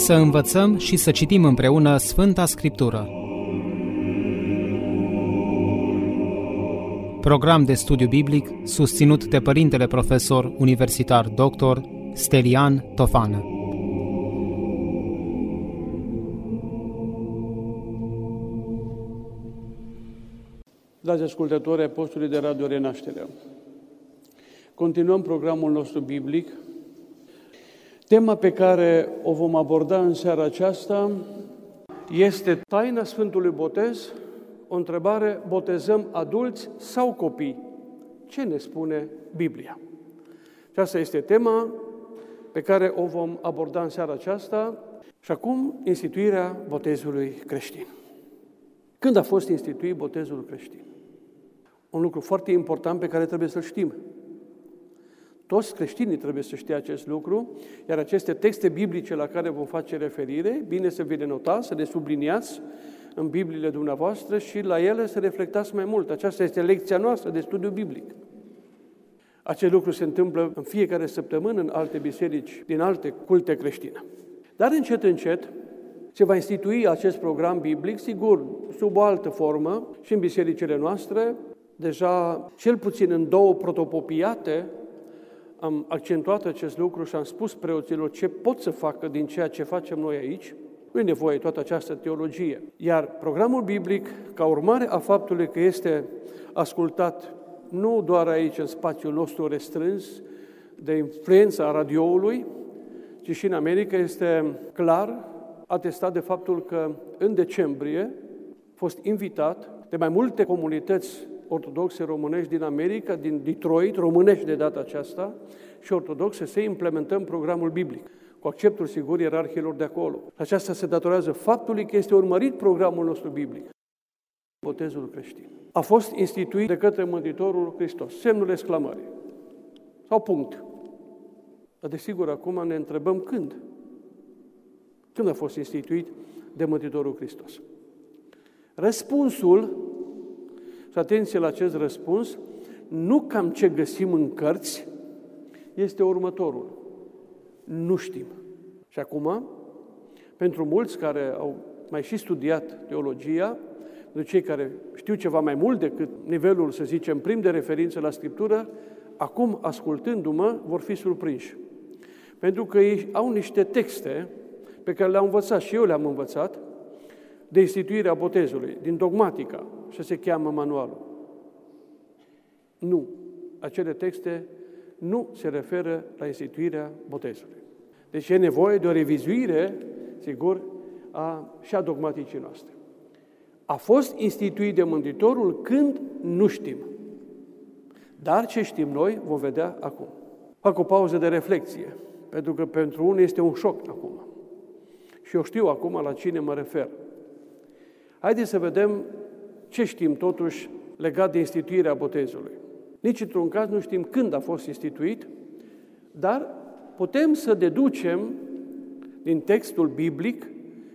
Să învățăm și să citim împreună Sfânta Scriptură. Program de studiu biblic susținut de Părintele Profesor Universitar Dr. Stelian Tofană. Dragi ascultători ai postului de Radio Renașterea, continuăm programul nostru biblic. Tema pe care o vom aborda în seara aceasta este taina Sfântului Botez, o întrebare, botezăm adulți sau copii? Ce ne spune Biblia? Aceasta este tema pe care o vom aborda în seara aceasta și acum instituirea botezului creștin. Când a fost instituit botezul creștin? Un lucru foarte important pe care trebuie să-l știm. Toți creștinii trebuie să știe acest lucru, iar aceste texte biblice la care vom face referire, bine să vi le notați, să le subliniați în Bibliile dumneavoastră și la ele să reflectați mai mult. Aceasta este lecția noastră de studiu biblic. Acest lucru se întâmplă în fiecare săptămână în alte biserici, din alte culte creștine. Dar încet, încet, se va institui acest program biblic, sigur, sub o altă formă și în bisericile noastre, deja cel puțin în două protopopiate, am accentuat acest lucru și am spus preoților ce pot să facă din ceea ce facem noi aici. Nu e nevoie toată această teologie. Iar programul biblic, ca urmare a faptului că este ascultat nu doar aici, în spațiul nostru restrâns, de influența radioului, ci și în America, este clar atestat de faptul că în decembrie a fost invitat de mai multe comunități ortodoxe românești din America, din Detroit, românești de data aceasta, și ortodoxe, să implementăm programul biblic, cu acceptul sigur ierarhilor de acolo. Aceasta se datorează faptului că este urmărit programul nostru biblic. Botezul creștin. A fost instituit de către Mântuitorul Hristos, semnul exclamării. Sau punct. Dar desigur, acum ne întrebăm când. Când a fost instituit de Mântuitorul Hristos? Răspunsul și atenție la acest răspuns, nu cam ce găsim în cărți, este următorul. Nu știm. Și acum, pentru mulți care au mai și studiat teologia, de cei care știu ceva mai mult decât nivelul, să zicem, prim de referință la Scriptură, acum, ascultându-mă, vor fi surprinși. Pentru că ei au niște texte pe care le-au învățat și eu le-am învățat, de instituirea botezului, din dogmatica, și se cheamă manualul. Nu. Acele texte nu se referă la instituirea botezului. Deci e nevoie de o revizuire, sigur, a, și a dogmaticii noastre. A fost instituit de Mântuitorul când nu știm. Dar ce știm noi vom vedea acum. Fac o pauză de reflexie, pentru că pentru unii este un șoc acum. Și eu știu acum la cine mă refer. Haideți să vedem ce știm totuși legat de instituirea botezului. Nici într-un caz nu știm când a fost instituit, dar putem să deducem din textul biblic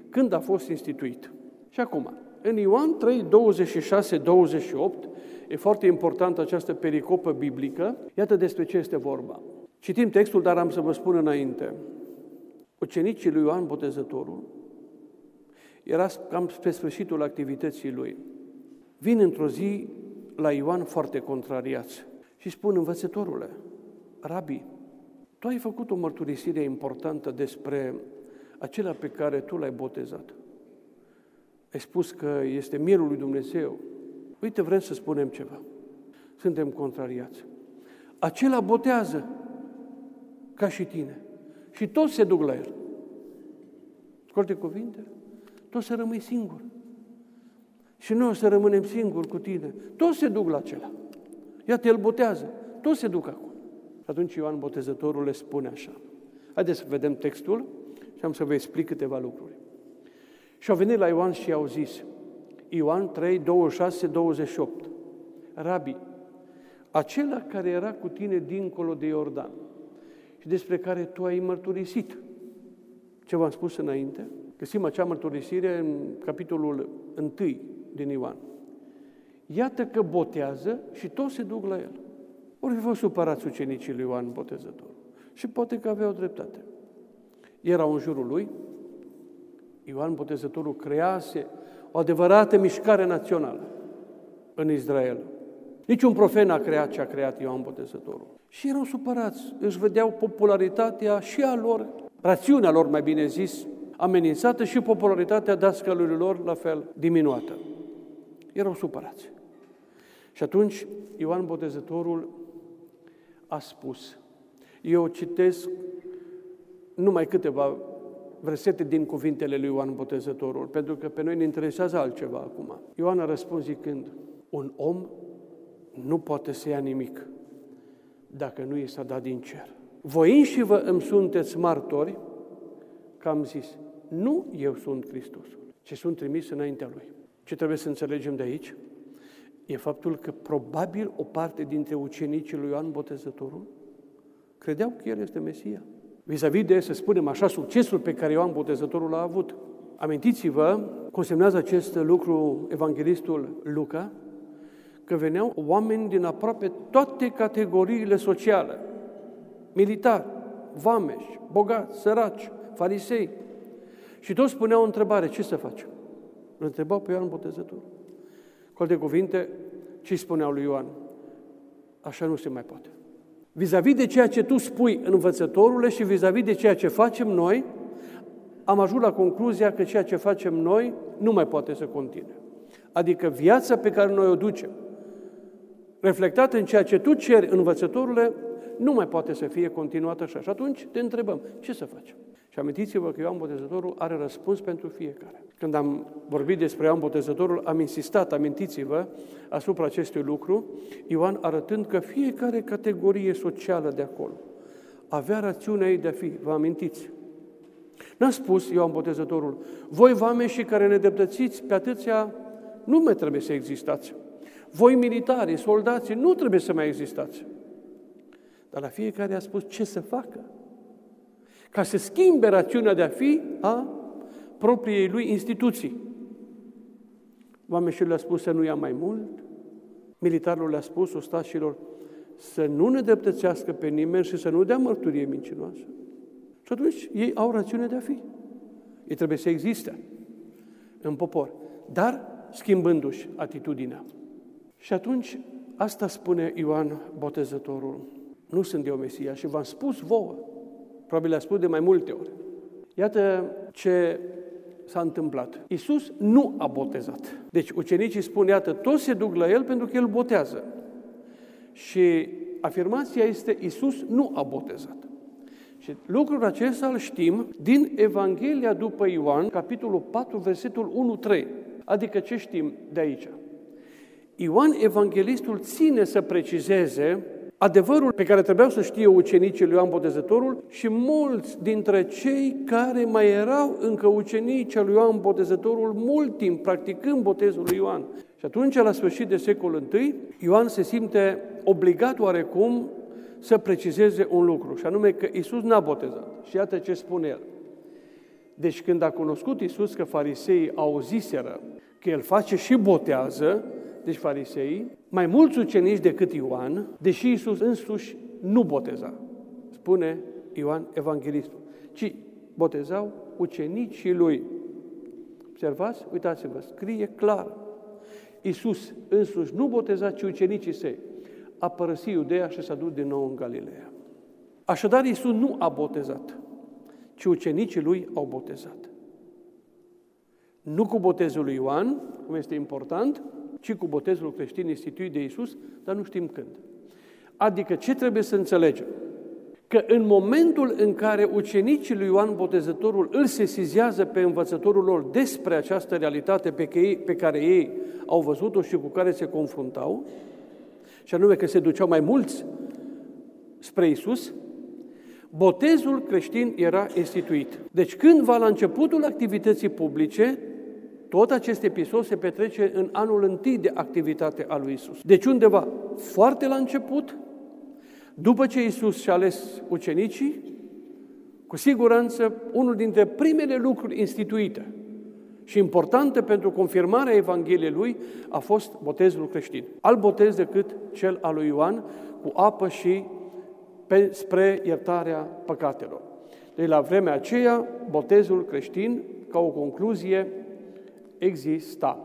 când a fost instituit. Și acum, în Ioan 3, 26, 28, e foarte importantă această pericopă biblică, iată despre ce este vorba. Citim textul, dar am să vă spun înainte. Ucenicii lui Ioan Botezătorul era cam spre sfârșitul activității lui. Vin într-o zi la Ioan foarte contrariați și spun, învățătorule, Rabi, tu ai făcut o mărturisire importantă despre acela pe care tu l-ai botezat. Ai spus că este mielul lui Dumnezeu. Uite, vrem să spunem ceva. Suntem contrariați. Acela botează ca și tine. Și toți se duc la el. Scolte cuvinte? Toți să rămâi singur. Și noi o să rămânem singuri cu tine. Toți se duc la acela. Iată, el botează. Toți se duc acolo. Și atunci Ioan Botezătorul le spune așa. Haideți să vedem textul și am să vă explic câteva lucruri. Și au venit la Ioan și i-au zis, Ioan 3, 26, 28, Rabi, acela care era cu tine dincolo de Iordan și despre care tu ai mărturisit, ce v-am spus înainte, găsim acea mărturisire în capitolul 1 din Ioan. Iată că botează și toți se duc la el. Ori fi fost supărați ucenicii lui Ioan Botezător. Și poate că aveau dreptate. Erau în jurul lui, Ioan Botezătorul crease o adevărată mișcare națională în Israel. Niciun profet n-a creat ce a creat Ioan Botezătorul. Și erau supărați, își vedeau popularitatea și a lor, rațiunea lor, mai bine zis, amenințată și popularitatea dascălurilor lor la fel diminuată. Erau supărați. Și atunci Ioan Botezătorul a spus, eu citesc numai câteva versete din cuvintele lui Ioan Botezătorul, pentru că pe noi ne interesează altceva acum. Ioan a răspuns zicând, un om nu poate să ia nimic dacă nu i s-a dat din cer. Voi înși vă îmi sunteți martori că am zis, nu eu sunt Hristosul, ci sunt trimis înaintea Lui. Ce trebuie să înțelegem de aici? E faptul că probabil o parte dintre ucenicii lui Ioan Botezătorul credeau că El este Mesia. Vis-a-vis de, să spunem așa, succesul pe care Ioan Botezătorul l-a avut. Amintiți-vă, consemnează acest lucru evanghelistul Luca, că veneau oameni din aproape toate categoriile sociale, militari, vameși, bogați, săraci, farisei. Și toți spuneau o întrebare, ce să facem? Îl întrebau pe Ioan Botezătorul. Cu alte cuvinte, ce spuneau lui Ioan? Așa nu se mai poate. Vis-a-vis de ceea ce tu spui învățătorule și vis-a-vis de ceea ce facem noi, am ajuns la concluzia că ceea ce facem noi nu mai poate să continue. Adică viața pe care noi o ducem, reflectată în ceea ce tu ceri învățătorule, nu mai poate să fie continuată așa. Și atunci te întrebăm, ce să facem? Și amintiți-vă că Ioan Botezătorul are răspuns pentru fiecare. Când am vorbit despre Ioan Botezătorul, am insistat, amintiți-vă, asupra acestui lucru, Ioan arătând că fiecare categorie socială de acolo avea rațiunea ei de a fi, vă amintiți? N-a spus Ioan Botezătorul, voi vame și care ne deptățiți pe atâția, nu mai trebuie să existați. Voi militari, soldații, nu trebuie să mai existați. Dar la fiecare a spus ce să facă ca să schimbe rațiunea de a fi a propriei lui instituții. Oamenii le-a spus să nu ia mai mult, militarul le-a spus ostașilor să nu ne dreptățească pe nimeni și să nu dea mărturie mincinoasă. Și atunci ei au rațiune de a fi. Ei trebuie să existe în popor, dar schimbându-și atitudinea. Și atunci asta spune Ioan Botezătorul. Nu sunt eu Mesia și v-am spus vouă Probabil le-a spus de mai multe ori. Iată ce s-a întâmplat. Iisus nu a botezat. Deci ucenicii spun, iată, toți se duc la El pentru că El botează. Și afirmația este, Iisus nu a botezat. Și lucrul acesta îl știm din Evanghelia după Ioan, capitolul 4, versetul 1-3. Adică ce știm de aici? Ioan Evanghelistul ține să precizeze adevărul pe care trebuiau să știe ucenicii lui Ioan Botezătorul și mulți dintre cei care mai erau încă ucenicii lui Ioan Botezătorul mult timp practicând botezul lui Ioan. Și atunci, la sfârșit de secolul I, Ioan se simte obligat oarecum să precizeze un lucru, și anume că Isus n-a botezat. Și iată ce spune el. Deci când a cunoscut Isus că fariseii auziseră că el face și botează, deci fariseii, mai mulți ucenici decât Ioan, deși Iisus însuși nu boteza, spune Ioan Evanghelistul, ci botezau ucenicii lui. Observați? Uitați-vă, scrie clar. Iisus însuși nu boteza, ci ucenicii săi. A părăsit Iudeea și s-a dus din nou în Galileea. Așadar, Iisus nu a botezat, ci ucenicii lui au botezat. Nu cu botezul lui Ioan, cum este important, ci cu botezul creștin instituit de Isus, dar nu știm când. Adică ce trebuie să înțelegem? Că în momentul în care ucenicii lui Ioan Botezătorul îl sesizează pe învățătorul lor despre această realitate pe care ei au văzut-o și cu care se confruntau, și anume că se duceau mai mulți spre Isus, botezul creștin era instituit. Deci cândva la începutul activității publice, tot acest episod se petrece în anul întâi de activitate a lui Isus. Deci undeva foarte la început, după ce Isus și-a ales ucenicii, cu siguranță unul dintre primele lucruri instituite și importante pentru confirmarea Evangheliei lui a fost botezul creștin. Alt botez decât cel al lui Ioan cu apă și pe, spre iertarea păcatelor. Deci la vremea aceea, botezul creștin ca o concluzie, exista.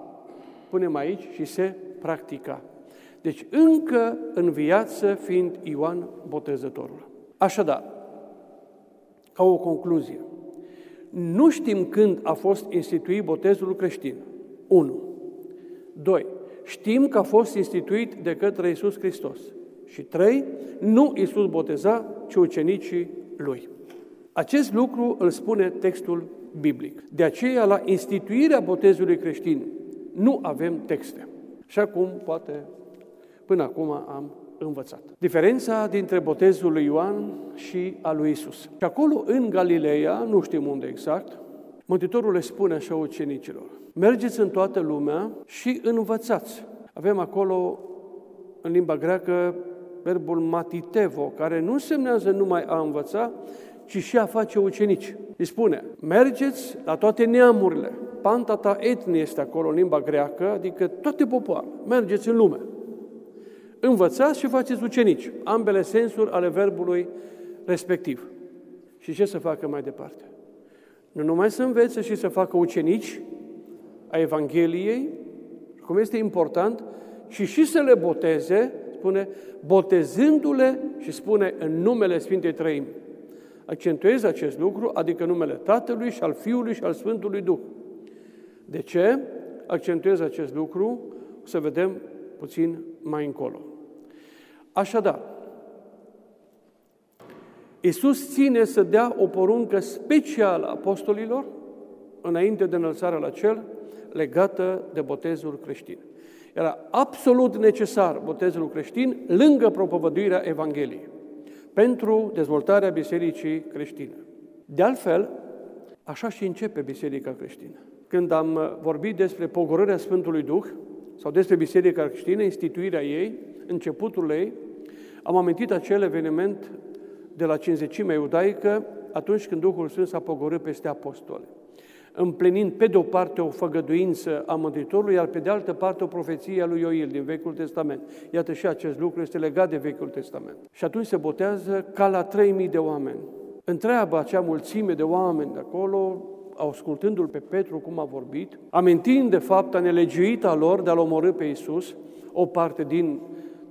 Punem aici și se practica. Deci încă în viață fiind Ioan Botezătorul. Așadar, ca o concluzie, nu știm când a fost instituit botezul creștin. 1. 2. Știm că a fost instituit de către Isus Hristos. Și 3. Nu Isus boteza, ci ucenicii lui. Acest lucru îl spune textul biblic. De aceea, la instituirea botezului creștin, nu avem texte. Și acum, poate, până acum am învățat. Diferența dintre botezul lui Ioan și al lui Isus. Și acolo, în Galileea, nu știm unde exact, Mântuitorul le spune așa ucenicilor, mergeți în toată lumea și învățați. Avem acolo, în limba greacă, verbul matitevo, care nu semnează numai a învăța, ci și a face ucenici. Îi spune, mergeți la toate neamurile. Pantata etnie este acolo în limba greacă, adică toate popoarele. Mergeți în lume. Învățați și faceți ucenici. Ambele sensuri ale verbului respectiv. Și ce să facă mai departe? Nu numai să învețe și să facă ucenici a Evangheliei, cum este important, și și să le boteze, spune, botezându-le și spune în numele Sfintei Trăimi. Accentuez acest lucru, adică numele Tatălui și al Fiului și al Sfântului Duh. De ce accentuez acest lucru? O să vedem puțin mai încolo. Așadar, Iisus ține să dea o poruncă specială apostolilor înainte de înălțarea la cel legată de botezul creștin. Era absolut necesar botezul creștin lângă propovăduirea Evangheliei pentru dezvoltarea bisericii creștine. De altfel, așa și începe biserica creștină. Când am vorbit despre pogorârea Sfântului Duh sau despre biserica creștină, instituirea ei, începutul ei, am amintit acel eveniment de la cinzecimea iudaică atunci când Duhul Sfânt s-a pogorât peste apostoli împlinind pe de o parte o făgăduință a Mântuitorului, iar pe de altă parte o profeție a lui Ioil din Vechiul Testament. Iată și acest lucru este legat de Vechiul Testament. Și atunci se botează ca la 3000 de oameni. Întreabă acea mulțime de oameni de acolo, ascultându-l pe Petru cum a vorbit, amintind de fapt a nelegiuită a lor de a-L omorâ pe Iisus, o parte din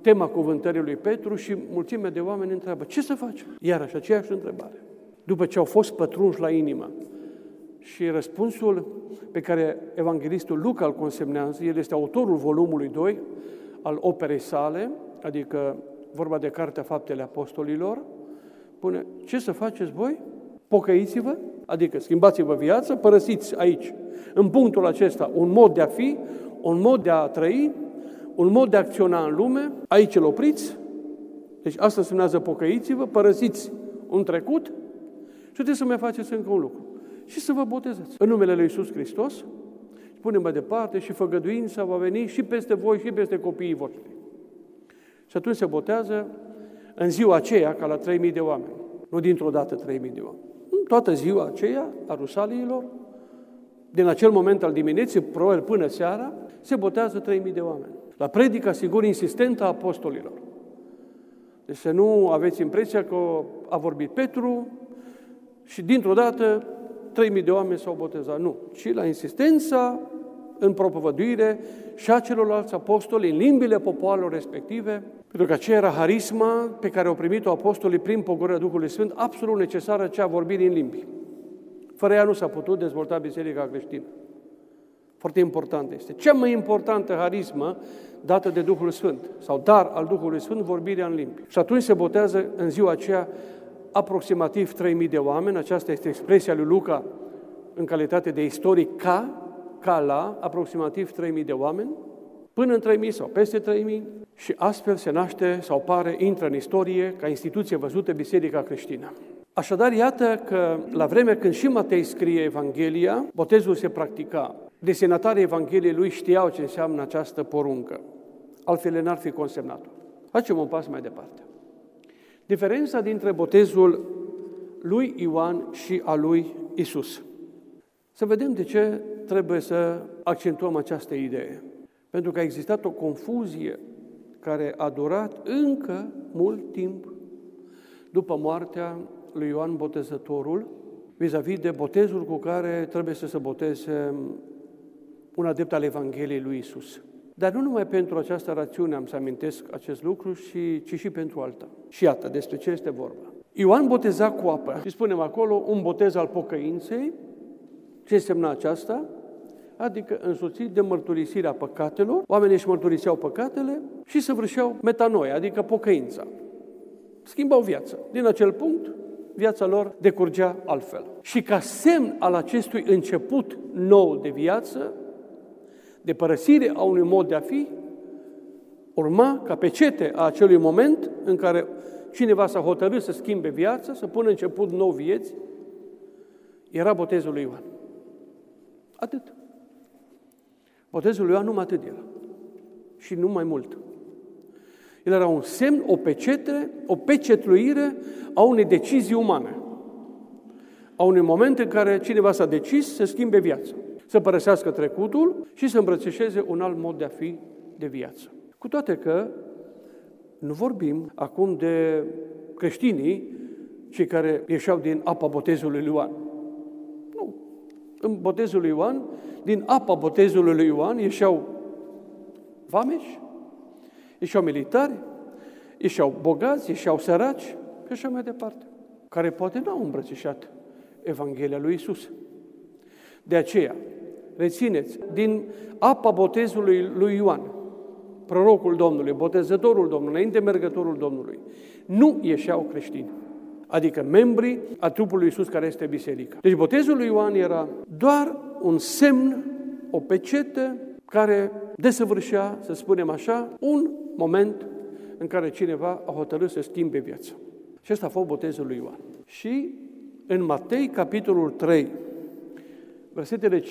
tema cuvântării lui Petru și mulțimea de oameni întreabă, ce să facem? Iarăși aceeași întrebare. După ce au fost pătrunși la inimă, și răspunsul pe care evanghelistul Luca îl consemnează, el este autorul volumului 2 al operei sale, adică vorba de Cartea Faptele Apostolilor, pune, ce să faceți voi? Pocăiți-vă, adică schimbați-vă viața, părăsiți aici, în punctul acesta, un mod de a fi, un mod de a trăi, un mod de a acționa în lume, aici îl opriți, deci asta semnează pocăiți-vă, părăsiți un trecut. Și trebuie să mai faceți încă un lucru și să vă botezați. În numele Lui Iisus Hristos, spunem mai departe, și făgăduința va veni și peste voi și peste copiii voștri. Și atunci se botează în ziua aceea, ca la 3.000 de oameni. Nu dintr-o dată 3.000 de oameni. În toată ziua aceea a rusaliilor, din acel moment al dimineții, probabil până seara, se botează 3.000 de oameni. La predica, sigur, insistentă a apostolilor. Deci să nu aveți impresia că a vorbit Petru și dintr-o dată 3.000 de oameni s-au botezat. Nu, ci la insistența în propovăduire și a celorlalți apostoli în limbile popoarelor respective, pentru că aceea era harisma pe care au primit-o apostolii prin pogorârea Duhului Sfânt, absolut necesară cea vorbirii în limbi. Fără ea nu s-a putut dezvolta Biserica creștină. Foarte important este. Cea mai importantă harismă dată de Duhul Sfânt, sau dar al Duhului Sfânt, vorbirea în limbi. Și atunci se botează în ziua aceea aproximativ 3.000 de oameni, aceasta este expresia lui Luca în calitate de istoric, ca, ca la aproximativ 3.000 de oameni, până în 3.000 sau peste 3.000 și astfel se naște sau pare, intră în istorie ca instituție văzută Biserica creștină. Așadar, iată că la vremea când și Matei scrie Evanghelia, botezul se practica. Desenatarii Evangheliei lui știau ce înseamnă această poruncă. Altfel n-ar fi consemnat-o. Facem un pas mai departe. Diferența dintre botezul lui Ioan și a lui Isus. Să vedem de ce trebuie să accentuăm această idee. Pentru că a existat o confuzie care a durat încă mult timp după moartea lui Ioan Botezătorul, vis-a-vis de botezul cu care trebuie să se boteze un adept al Evangheliei lui Isus. Dar nu numai pentru această rațiune am să amintesc acest lucru, și, ci și pentru alta. Și iată, despre ce este vorba. Ioan boteza cu apă. Și spunem acolo un botez al pocăinței. Ce însemna aceasta? Adică însoțit de mărturisirea păcatelor. Oamenii își mărturiseau păcatele și săvârșeau metanoia, adică pocăința. Schimbau viața. Din acel punct, viața lor decurgea altfel. Și ca semn al acestui început nou de viață, de părăsire a unui mod de a fi, urma ca pecete a acelui moment în care cineva s-a hotărât să schimbe viața, să pună început nou vieți, era botezul lui Ioan. Atât. Botezul lui Ioan numai atât era. Și nu mai mult. El era un semn, o pecete, o pecetluire a unei decizii umane. A unui moment în care cineva s-a decis să schimbe viața să părăsească trecutul și să îmbrățișeze un alt mod de a fi de viață. Cu toate că nu vorbim acum de creștinii, cei care ieșeau din apa botezului lui Ioan. Nu. În botezul lui Ioan, din apa botezului lui Ioan ieșeau vameși, ieșeau militari, ieșeau bogați, ieșeau săraci și așa mai departe, care poate nu au îmbrățișat Evanghelia lui Isus. De aceea, rețineți, din apa botezului lui Ioan, prorocul Domnului, botezătorul Domnului, înainte mergătorul Domnului, nu ieșeau creștini, adică membrii a trupului Iisus care este biserica. Deci botezul lui Ioan era doar un semn, o pecete care desăvârșea, să spunem așa, un moment în care cineva a hotărât să schimbe viața. Și ăsta a fost botezul lui Ioan. Și în Matei, capitolul 3, versetele 5-6,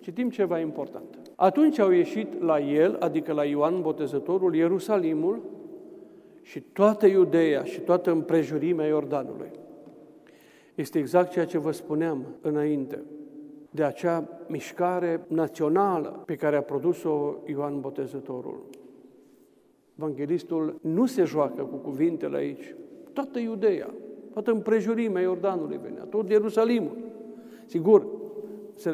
citim ceva important. Atunci au ieșit la el, adică la Ioan Botezătorul, Ierusalimul și toată Iudeea și toată împrejurimea Iordanului. Este exact ceea ce vă spuneam înainte, de acea mișcare națională pe care a produs-o Ioan Botezătorul. Evanghelistul nu se joacă cu cuvintele aici. Toată Iudeea, toată împrejurimea Iordanului venea, tot Ierusalimul. Sigur,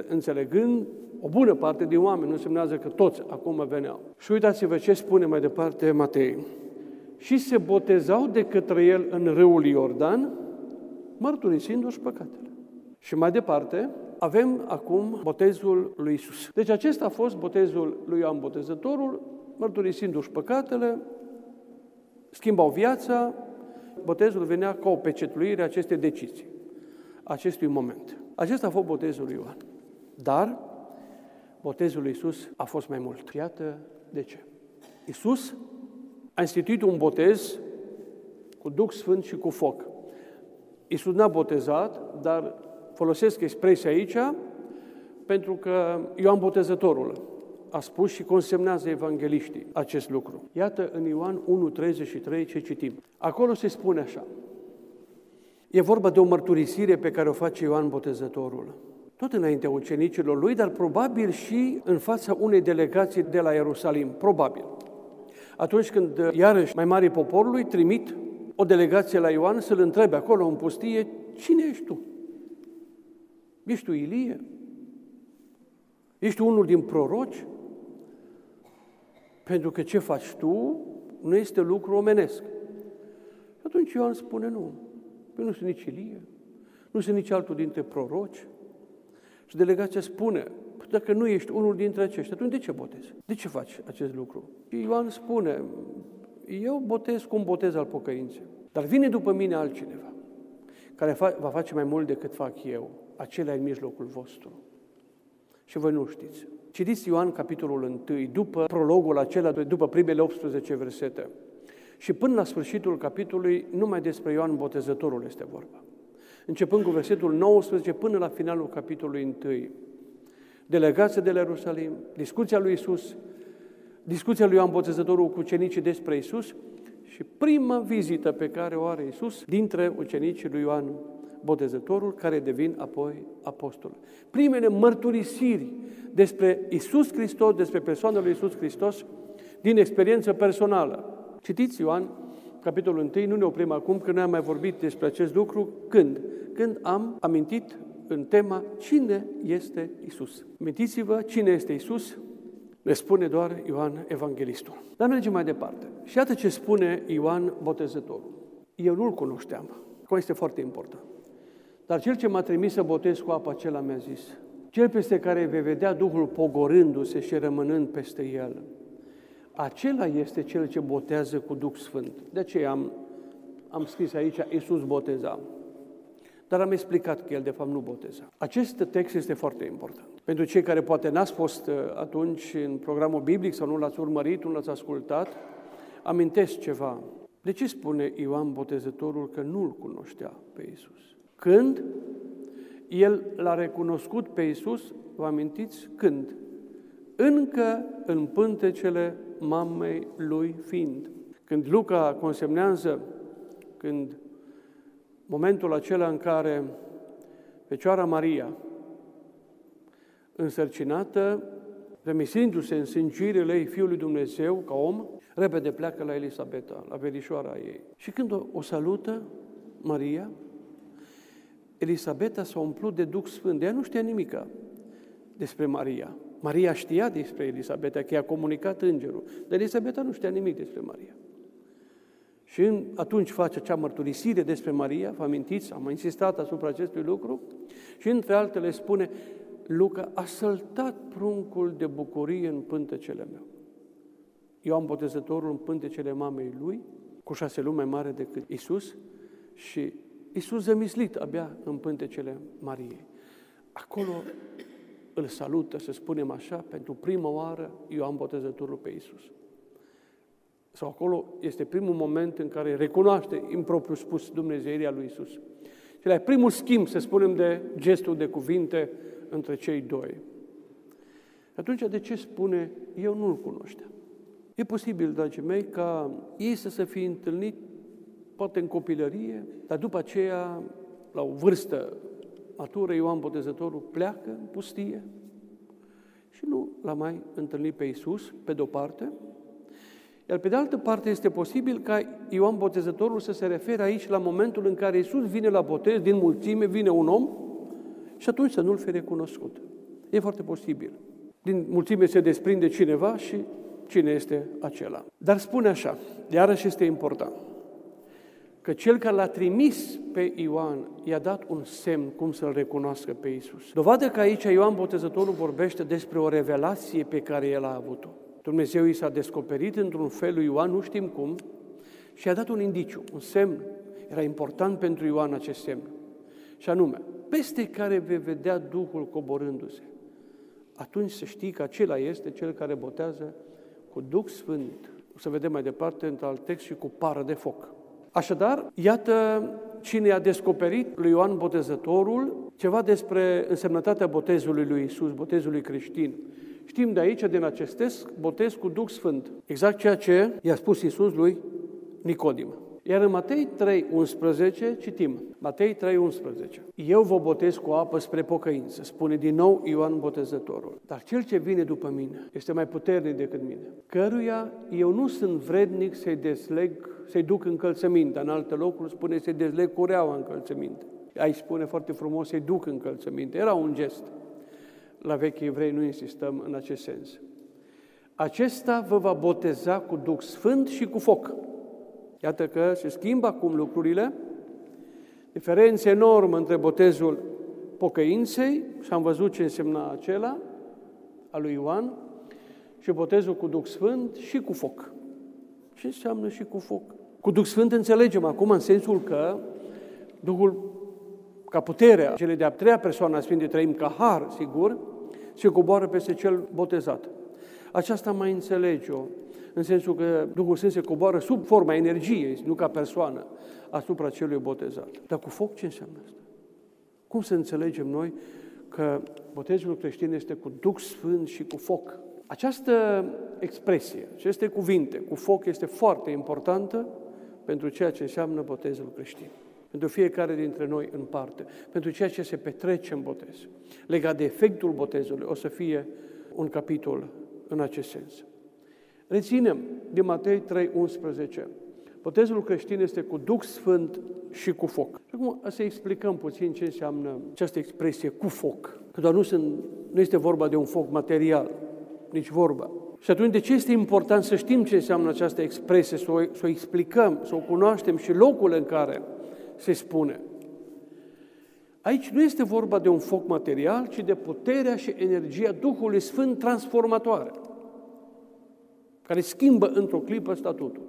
înțelegând o bună parte din oameni, nu însemnează că toți acum veneau. Și uitați-vă ce spune mai departe Matei. Și se botezau de către el în râul Iordan, mărturisindu-și păcatele. Și mai departe, avem acum botezul lui Isus. Deci acesta a fost botezul lui Ioan Botezătorul, mărturisindu-și păcatele, schimbau viața, botezul venea ca o pecetluire a acestei decizii, acestui moment. Acesta a fost botezul lui Ioan. Dar botezul lui Isus a fost mai mult. Iată de ce. Isus a instituit un botez cu Duh Sfânt și cu foc. Isus n-a botezat, dar folosesc expresia aici pentru că Ioan Botezătorul a spus și consemnează evangeliștii acest lucru. Iată în Ioan 1.33 ce citim. Acolo se spune așa. E vorba de o mărturisire pe care o face Ioan Botezătorul. Tot înaintea ucenicilor lui, dar probabil și în fața unei delegații de la Ierusalim. Probabil. Atunci când, iarăși, mai mari poporului trimit o delegație la Ioan să-l întrebe acolo în pustie, cine ești tu? Ești tu Ilie? Ești unul din proroci? Pentru că ce faci tu nu este lucru omenesc. Și atunci Ioan spune nu. Păi nu sunt nici Ilie, nu sunt nici altul dintre proroci. Și delegația spune, păi dacă nu ești unul dintre aceștia, atunci de ce botezi? De ce faci acest lucru? Și Ioan spune, eu botez cu un botez al pocăinței. Dar vine după mine altcineva, care va face mai mult decât fac eu. Acela în mijlocul vostru. Și voi nu știți. Citiți Ioan capitolul 1, după prologul acela, după primele 18 versete. Și până la sfârșitul capitolului, numai despre Ioan Botezătorul este vorba. Începând cu versetul 19 până la finalul capitolului 1. Delegația de la Ierusalim, discuția lui Isus, discuția lui Ioan Botezătorul cu ucenicii despre Isus și prima vizită pe care o are Isus dintre ucenicii lui Ioan Botezătorul, care devin apoi apostol. Primele mărturisiri despre Isus Hristos, despre persoana lui Isus Hristos, din experiență personală. Citiți Ioan, capitolul 1, nu ne oprim acum, că noi am mai vorbit despre acest lucru. Când? Când am amintit în tema cine este Isus. Amintiți-vă cine este Isus? Ne spune doar Ioan Evanghelistul. Dar mergem mai departe. Și iată ce spune Ioan Botezătorul. Eu nu-l cunoșteam. Acum este foarte important. Dar cel ce m-a trimis să botez cu apă, acela mi-a zis, cel peste care vei vedea Duhul pogorându-se și rămânând peste el, acela este cel ce botează cu Duh Sfânt. De aceea am, am scris aici, Iisus boteza. Dar am explicat că el de fapt nu boteza. Acest text este foarte important. Pentru cei care poate n-ați fost uh, atunci în programul biblic sau nu l-ați urmărit, nu l-ați ascultat, amintesc ceva. De ce spune Ioan Botezătorul că nu-L cunoștea pe Isus? Când el l-a recunoscut pe Isus, vă amintiți? Când? Încă în pântecele mamei lui fiind. Când Luca consemnează, când momentul acela în care Fecioara Maria, însărcinată, remisindu-se în sângirile ei Fiului Dumnezeu ca om, repede pleacă la Elisabeta, la verișoara ei. Și când o, o salută, Maria, Elisabeta s-a umplut de Duh Sfânt. Ea nu știa nimica despre Maria. Maria știa despre Elisabeta, că i-a comunicat îngerul. Dar Elisabeta nu știa nimic despre Maria. Și în, atunci face acea mărturisire despre Maria, vă amintiți, am insistat asupra acestui lucru, și între altele spune, Luca a săltat pruncul de bucurie în pântecele meu. Eu am botezătorul în pântecele mamei lui, cu șase lume mai mare decât Isus, și Isus zămislit abia în pântecele Mariei. Acolo îl salută, să spunem așa, pentru prima oară Ioan Botezătorul pe Isus. Sau acolo este primul moment în care recunoaște impropriu spus Dumnezeirea lui Isus. Și la primul schimb, să spunem, de gestul de cuvinte între cei doi. Atunci, de ce spune, eu nu-l cunoșteam? E posibil, dragii mei, ca ei să se fi întâlnit poate în copilărie, dar după aceea, la o vârstă matură, Ioan Botezătorul pleacă în pustie și nu l-a mai întâlnit pe Iisus, pe de-o parte, iar pe de altă parte este posibil ca Ioan Botezătorul să se refere aici la momentul în care Iisus vine la botez, din mulțime vine un om și atunci să nu-l fi recunoscut. E foarte posibil. Din mulțime se desprinde cineva și cine este acela. Dar spune așa, iarăși este important că cel care l-a trimis pe Ioan i-a dat un semn cum să-l recunoască pe Isus. Dovadă că aici Ioan Botezătorul vorbește despre o revelație pe care el a avut-o. Dumnezeu i s-a descoperit într-un fel lui Ioan, nu știm cum, și a dat un indiciu, un semn. Era important pentru Ioan acest semn. Și anume, peste care vei vedea Duhul coborându-se. Atunci să știi că acela este cel care botează cu Duh Sfânt. O să vedem mai departe într alt text și cu pară de foc. Așadar, iată cine a descoperit lui Ioan Botezătorul ceva despre însemnătatea botezului lui Isus, botezului creștin. Știm de aici, din acest test, botez cu Duh Sfânt. Exact ceea ce i-a spus Isus lui Nicodim. Iar în Matei 3, 11 citim, Matei 3, 11. Eu vă botez cu apă spre pocăință, spune din nou Ioan Botezătorul. Dar cel ce vine după mine este mai puternic decât mine, căruia eu nu sunt vrednic să-i desleg, să-i duc încălțăminte. În alte locuri spune să-i desleg cureaua încălțăminte. Aici spune foarte frumos să-i duc încălțăminte. Era un gest. La vechi evrei nu insistăm în acest sens. Acesta vă va boteza cu Duh Sfânt și cu foc. Iată că se schimbă acum lucrurile, diferență enormă între botezul pocăinței, și am văzut ce însemna acela, al lui Ioan, și botezul cu Duh Sfânt și cu foc. Ce înseamnă și cu foc? Cu Duh Sfânt înțelegem acum în sensul că Duhul, ca puterea cele de-a treia persoană a Sfintei Trăim, ca har, sigur, se coboară peste cel botezat. Aceasta mai înțelege-o în sensul că Duhul Sfânt se coboară sub forma energiei, nu ca persoană, asupra celui botezat. Dar cu foc ce înseamnă asta? Cum să înțelegem noi că botezul creștin este cu Duh Sfânt și cu foc? Această expresie, aceste cuvinte, cu foc, este foarte importantă pentru ceea ce înseamnă botezul creștin. Pentru fiecare dintre noi în parte, pentru ceea ce se petrece în botez. Legat de efectul botezului, o să fie un capitol în acest sens. Reținem din Matei 3, 11. Botezul creștin este cu Duh Sfânt și cu foc. Și acum să explicăm puțin ce înseamnă această expresie cu foc. Că doar nu, sunt, nu este vorba de un foc material, nici vorba. Și atunci de ce este important să știm ce înseamnă această expresie, să o, să o explicăm, să o cunoaștem și locul în care se spune. Aici nu este vorba de un foc material, ci de puterea și energia Duhului Sfânt transformatoare, care schimbă într-o clipă statutul.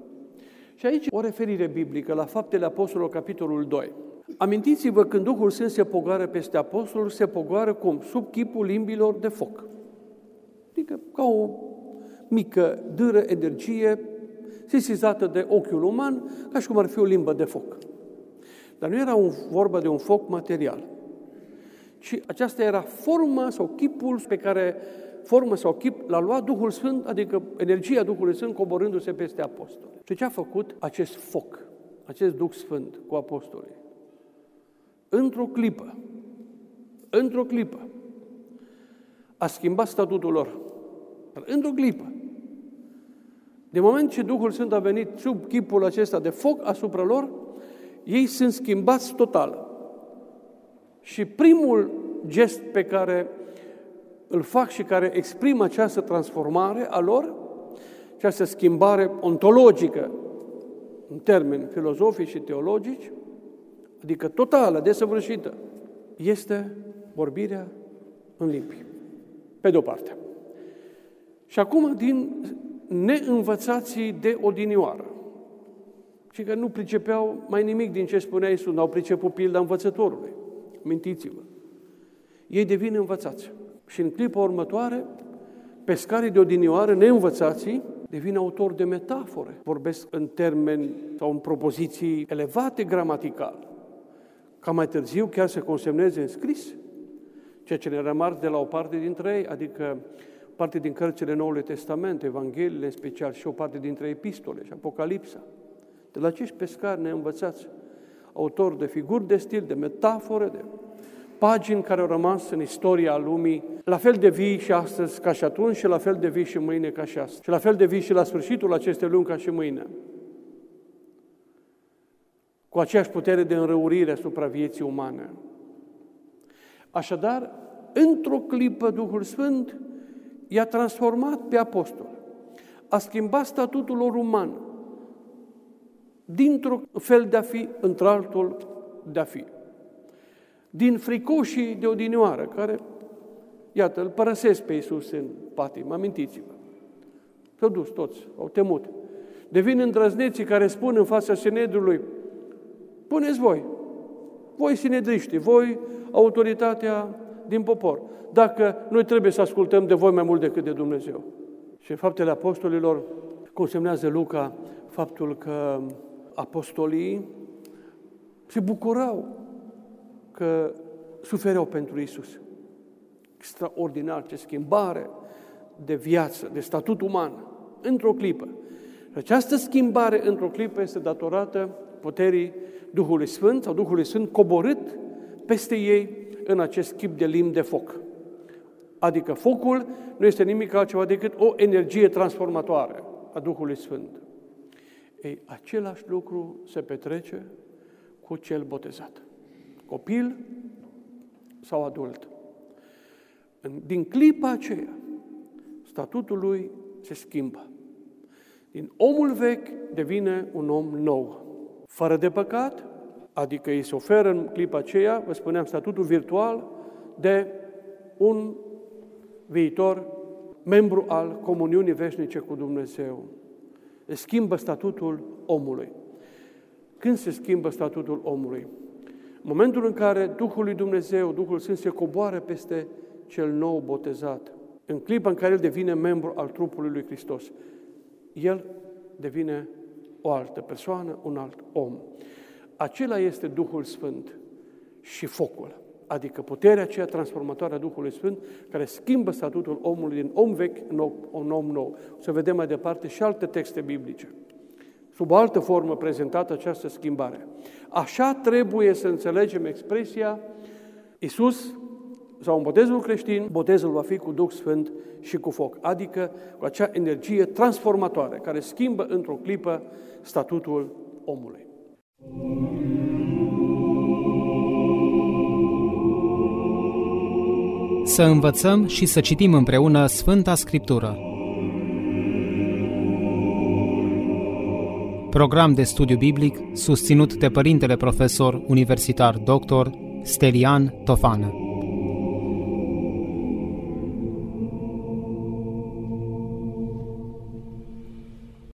Și aici o referire biblică la Faptele Apostolilor, capitolul 2. Amintiți-vă când Duhul Sfânt se pogoară peste apostol, se pogoară cum? Sub chipul limbilor de foc. Adică ca o mică dâră energie sesizată de ochiul uman, ca și cum ar fi o limbă de foc. Dar nu era un, vorba de un foc material, ci aceasta era forma sau chipul pe care formă sau chip l-a luat Duhul Sfânt, adică energia Duhului Sfânt coborându-se peste apostoli. Și ce a făcut acest foc, acest Duh Sfânt cu apostolii? Într-o clipă, într-o clipă, a schimbat statutul lor. Într-o clipă. De moment ce Duhul Sfânt a venit sub chipul acesta de foc asupra lor, ei sunt schimbați total. Și primul gest pe care îl fac și care exprimă această transformare a lor, această schimbare ontologică, în termeni filozofici și teologici, adică totală, desăvârșită, este vorbirea în limbi. Pe de-o parte. Și acum, din neînvățații de odinioară, și că nu pricepeau mai nimic din ce spunea Iisus, n-au priceput pilda învățătorului. Mintiți-vă. Ei devin învățați. Și în clipa următoare, pescarii de odinioară, neînvățații, devin autori de metafore. Vorbesc în termeni sau în propoziții elevate gramatical. Ca mai târziu chiar să consemneze în scris ceea ce ne rămas de la o parte dintre ei, adică parte din cărțile Noului Testament, Evangheliile în special și o parte dintre epistole și Apocalipsa. De la acești pescari neînvățați, autori de figuri de stil, de metafore, de pagini care au rămas în istoria lumii, la fel de vii și astăzi ca și atunci și la fel de vii și mâine ca și astăzi. Și la fel de vii și la sfârșitul acestei luni ca și mâine. Cu aceeași putere de înrăurire asupra vieții umane. Așadar, într-o clipă Duhul Sfânt i-a transformat pe apostol. A schimbat statutul lor uman dintr-un fel de a fi într-altul de a fi din fricoșii de odinioară, care, iată, îl părăsesc pe Iisus în patim, amintiți-vă. S-au dus toți, au temut. Devin îndrăzneții care spun în fața Sinedrului, puneți voi, voi sinedriști, voi autoritatea din popor, dacă noi trebuie să ascultăm de voi mai mult decât de Dumnezeu. Și în faptele apostolilor consemnează Luca faptul că apostolii se bucurau că sufereau pentru Isus. Extraordinar ce schimbare de viață, de statut uman, într-o clipă. Și această schimbare într-o clipă este datorată puterii Duhului Sfânt sau Duhului Sfânt coborât peste ei în acest chip de limb de foc. Adică focul nu este nimic altceva decât o energie transformatoare a Duhului Sfânt. Ei, același lucru se petrece cu cel botezat copil sau adult. Din clipa aceea, statutul lui se schimbă. Din omul vechi devine un om nou, fără de păcat, adică îi se oferă în clipa aceea, vă spuneam, statutul virtual de un viitor membru al comuniunii veșnice cu Dumnezeu. Se schimbă statutul omului. Când se schimbă statutul omului? Momentul în care Duhul lui Dumnezeu, Duhul Sfânt, se coboară peste cel nou botezat, în clipa în care el devine membru al trupului lui Hristos, el devine o altă persoană, un alt om. Acela este Duhul Sfânt și focul, adică puterea aceea transformatoare a Duhului Sfânt, care schimbă statutul omului din om vechi în un om nou. O să vedem mai departe și alte texte biblice sub o altă formă prezentată această schimbare. Așa trebuie să înțelegem expresia Iisus sau în botezul creștin, botezul va fi cu Duh Sfânt și cu foc, adică cu acea energie transformatoare care schimbă într-o clipă statutul omului. Să învățăm și să citim împreună Sfânta Scriptură. Program de studiu biblic susținut de Părintele Profesor Universitar Dr. Stelian Tofană.